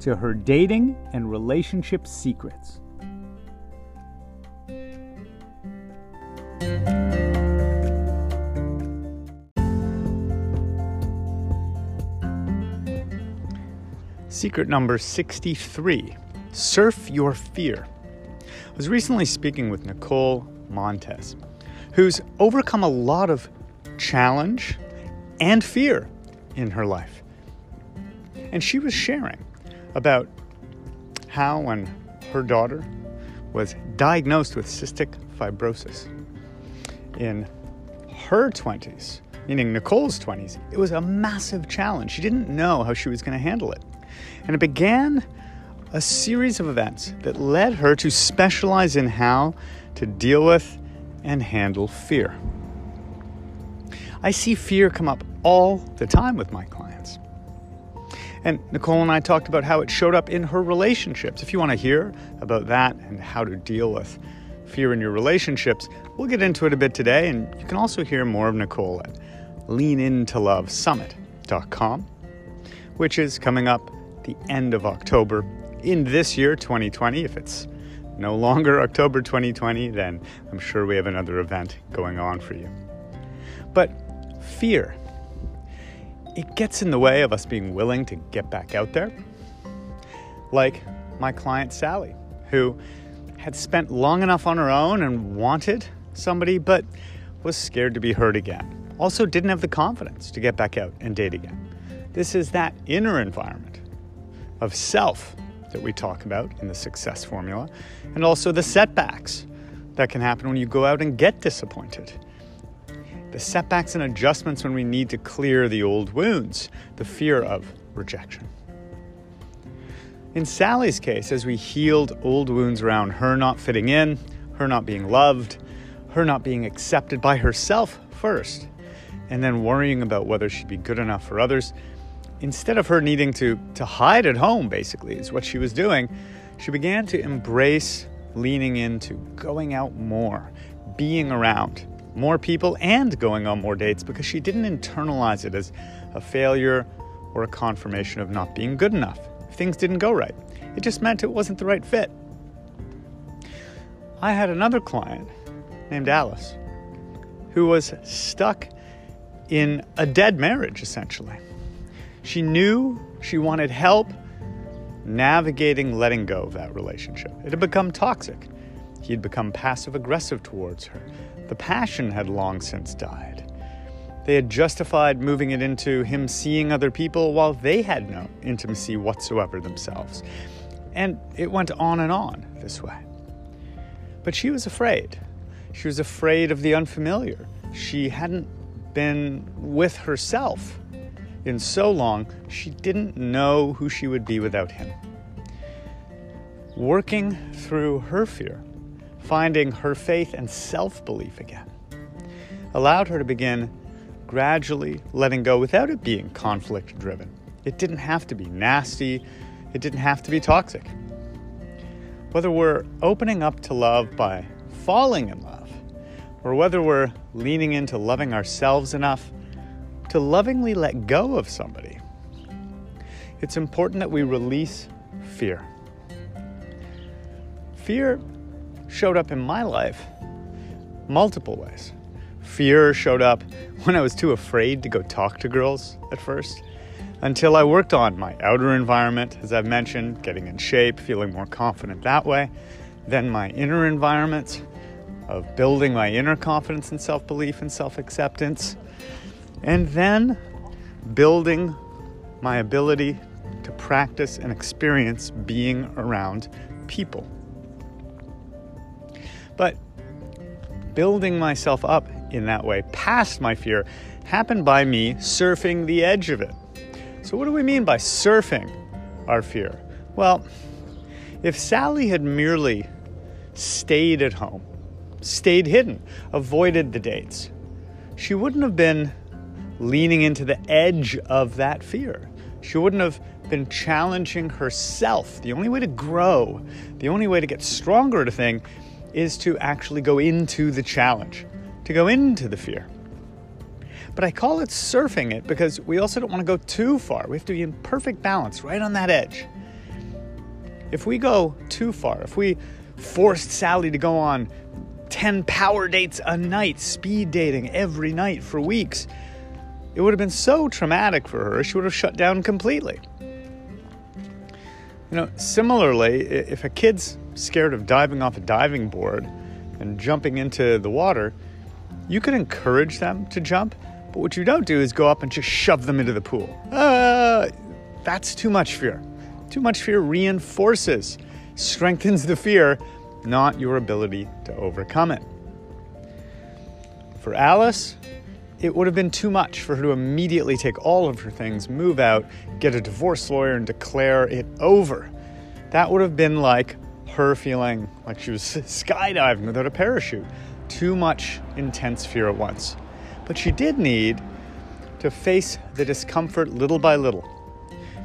to her dating and relationship secrets. Secret number 63 Surf Your Fear. I was recently speaking with Nicole Montes, who's overcome a lot of challenge and fear in her life. And she was sharing about how, when her daughter was diagnosed with cystic fibrosis in her 20s, meaning Nicole's 20s, it was a massive challenge. She didn't know how she was going to handle it. And it began a series of events that led her to specialize in how to deal with and handle fear. I see fear come up all the time with my clients. And Nicole and I talked about how it showed up in her relationships. If you want to hear about that and how to deal with fear in your relationships, we'll get into it a bit today. And you can also hear more of Nicole at leanintoLoveSummit.com, which is coming up the end of October in this year, 2020. If it's no longer October 2020, then I'm sure we have another event going on for you. But fear it gets in the way of us being willing to get back out there. Like my client Sally, who had spent long enough on her own and wanted somebody, but was scared to be hurt again. Also, didn't have the confidence to get back out and date again. This is that inner environment of self that we talk about in the success formula, and also the setbacks that can happen when you go out and get disappointed the setbacks and adjustments when we need to clear the old wounds, the fear of rejection. In Sally's case, as we healed old wounds around her not fitting in, her not being loved, her not being accepted by herself first, and then worrying about whether she'd be good enough for others, instead of her needing to, to hide at home, basically, is what she was doing, she began to embrace leaning into going out more, being around, more people and going on more dates because she didn't internalize it as a failure or a confirmation of not being good enough. If things didn't go right, it just meant it wasn't the right fit. I had another client named Alice who was stuck in a dead marriage, essentially. She knew she wanted help navigating letting go of that relationship. It had become toxic. He had become passive aggressive towards her. The passion had long since died. They had justified moving it into him seeing other people while they had no intimacy whatsoever themselves. And it went on and on this way. But she was afraid. She was afraid of the unfamiliar. She hadn't been with herself in so long, she didn't know who she would be without him. Working through her fear, finding her faith and self belief again, allowed her to begin gradually letting go without it being conflict driven. It didn't have to be nasty, it didn't have to be toxic. Whether we're opening up to love by falling in love, or whether we're leaning into loving ourselves enough to lovingly let go of somebody, it's important that we release fear. Fear showed up in my life multiple ways. Fear showed up when I was too afraid to go talk to girls at first, until I worked on my outer environment, as I've mentioned, getting in shape, feeling more confident that way. Then my inner environment of building my inner confidence and self belief and self acceptance. And then building my ability to practice and experience being around people. But building myself up in that way, past my fear, happened by me surfing the edge of it. So, what do we mean by surfing our fear? Well, If Sally had merely stayed at home, stayed hidden, avoided the dates, she wouldn't have been leaning into the edge of that fear. She wouldn't have been challenging herself. The only way to grow, the only way to get stronger at a thing is to actually go into the challenge, to go into the fear. But I call it surfing it because we also don't want to go too far. We have to be in perfect balance, right on that edge. If we go too far, if we forced Sally to go on 10 power dates a night, speed dating every night for weeks, it would have been so traumatic for her, she would have shut down completely. You know, similarly, if a kid's scared of diving off a diving board and jumping into the water, you could encourage them to jump, but what you don't do is go up and just shove them into the pool. Uh, that's too much fear. Too much fear reinforces, strengthens the fear, not your ability to overcome it. For Alice, it would have been too much for her to immediately take all of her things, move out, get a divorce lawyer, and declare it over. That would have been like her feeling like she was skydiving without a parachute. Too much intense fear at once. But she did need to face the discomfort little by little.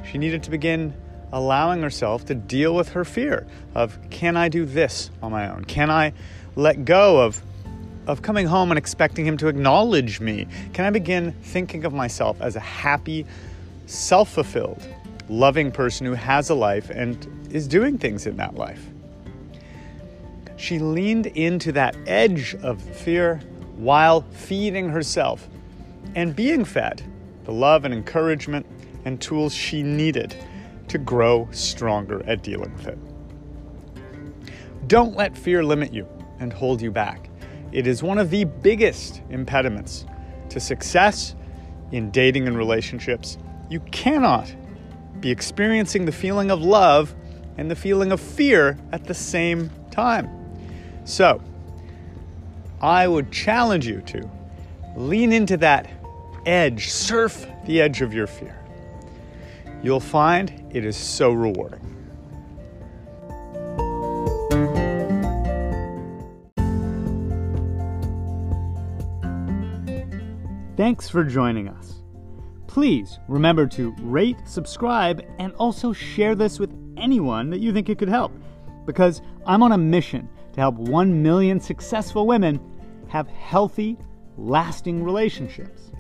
She needed to begin allowing herself to deal with her fear of can I do this on my own? Can I let go of of coming home and expecting him to acknowledge me? Can I begin thinking of myself as a happy, self-fulfilled, loving person who has a life and is doing things in that life? She leaned into that edge of fear while feeding herself and being fed the love and encouragement and tools she needed to grow stronger at dealing with it. Don't let fear limit you and hold you back. It is one of the biggest impediments to success in dating and relationships. You cannot be experiencing the feeling of love and the feeling of fear at the same time. So, I would challenge you to lean into that edge, surf the edge of your fear. You'll find it is so rewarding. Thanks for joining us. Please remember to rate, subscribe, and also share this with anyone that you think it could help because I'm on a mission to help 1 million successful women have healthy, lasting relationships.